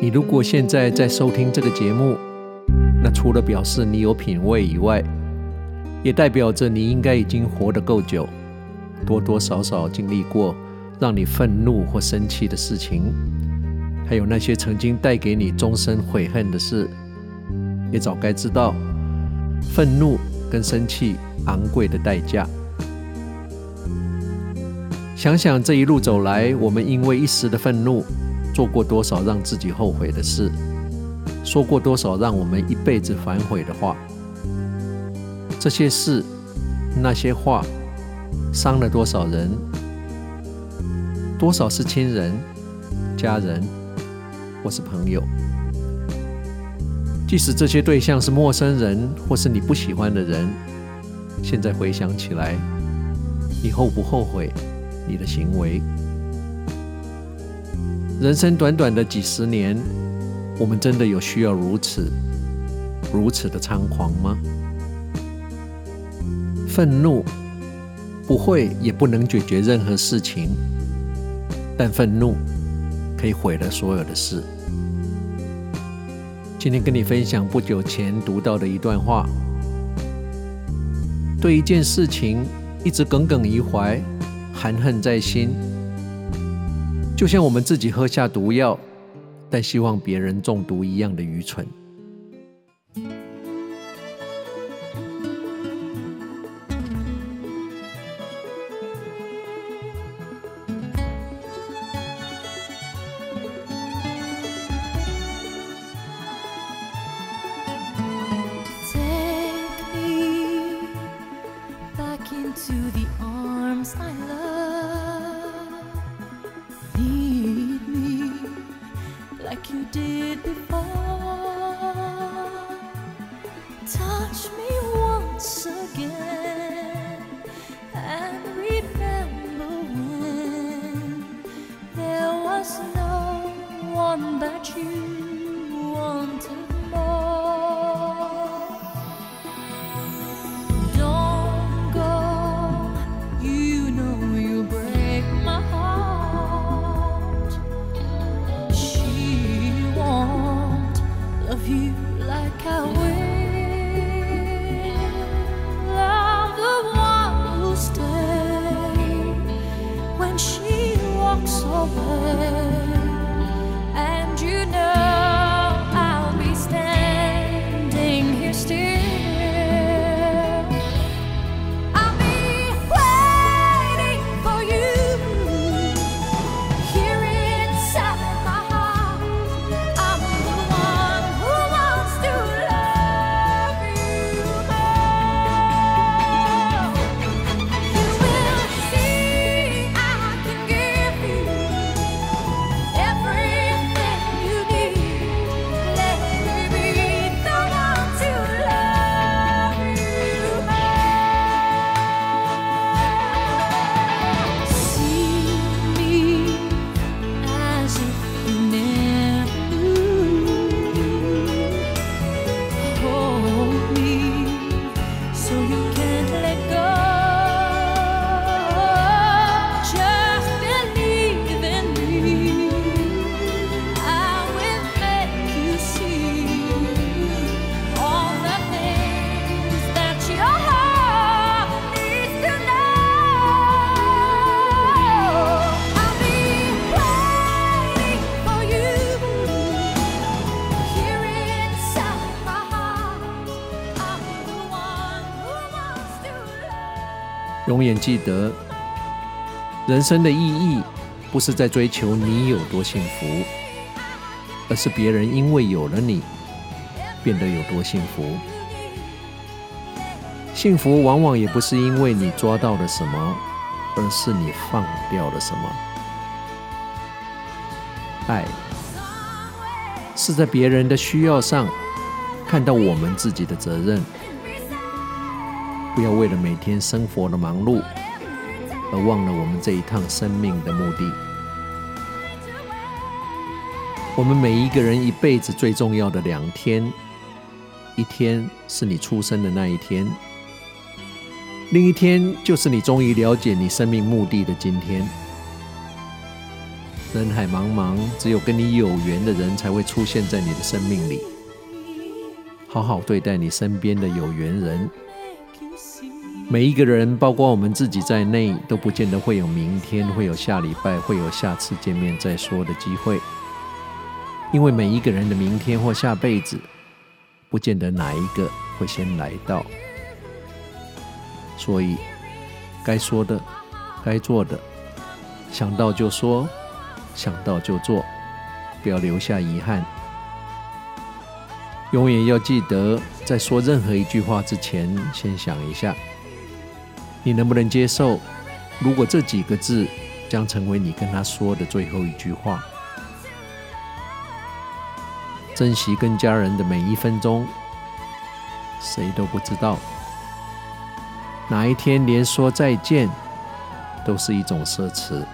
你如果现在在收听这个节目，那除了表示你有品味以外，也代表着你应该已经活得够久，多多少少经历过让你愤怒或生气的事情，还有那些曾经带给你终身悔恨的事，也早该知道愤怒跟生气昂贵的代价。想想这一路走来，我们因为一时的愤怒，做过多少让自己后悔的事，说过多少让我们一辈子反悔的话。这些事，那些话，伤了多少人？多少是亲人、家人，或是朋友？即使这些对象是陌生人，或是你不喜欢的人，现在回想起来，你后不后悔你的行为？人生短短的几十年，我们真的有需要如此、如此的猖狂吗？愤怒不会也不能解决任何事情，但愤怒可以毁了所有的事。今天跟你分享不久前读到的一段话：对一件事情一直耿耿于怀、含恨在心，就像我们自己喝下毒药，但希望别人中毒一样的愚蠢。before. like I will. I'm the one who'll when she walks away. 永远记得，人生的意义不是在追求你有多幸福，而是别人因为有了你，变得有多幸福。幸福往往也不是因为你抓到了什么，而是你放掉了什么。爱是在别人的需要上看到我们自己的责任。不要为了每天生活的忙碌而忘了我们这一趟生命的目的。我们每一个人一辈子最重要的两天，一天是你出生的那一天，另一天就是你终于了解你生命目的的今天。人海茫茫，只有跟你有缘的人才会出现在你的生命里。好好对待你身边的有缘人。每一个人，包括我们自己在内，都不见得会有明天，会有下礼拜，会有下次见面再说的机会。因为每一个人的明天或下辈子，不见得哪一个会先来到。所以，该说的，该做的，想到就说。想到就做，不要留下遗憾。永远要记得，在说任何一句话之前，先想一下，你能不能接受？如果这几个字将成为你跟他说的最后一句话，珍惜跟家人的每一分钟，谁都不知道哪一天连说再见都是一种奢侈。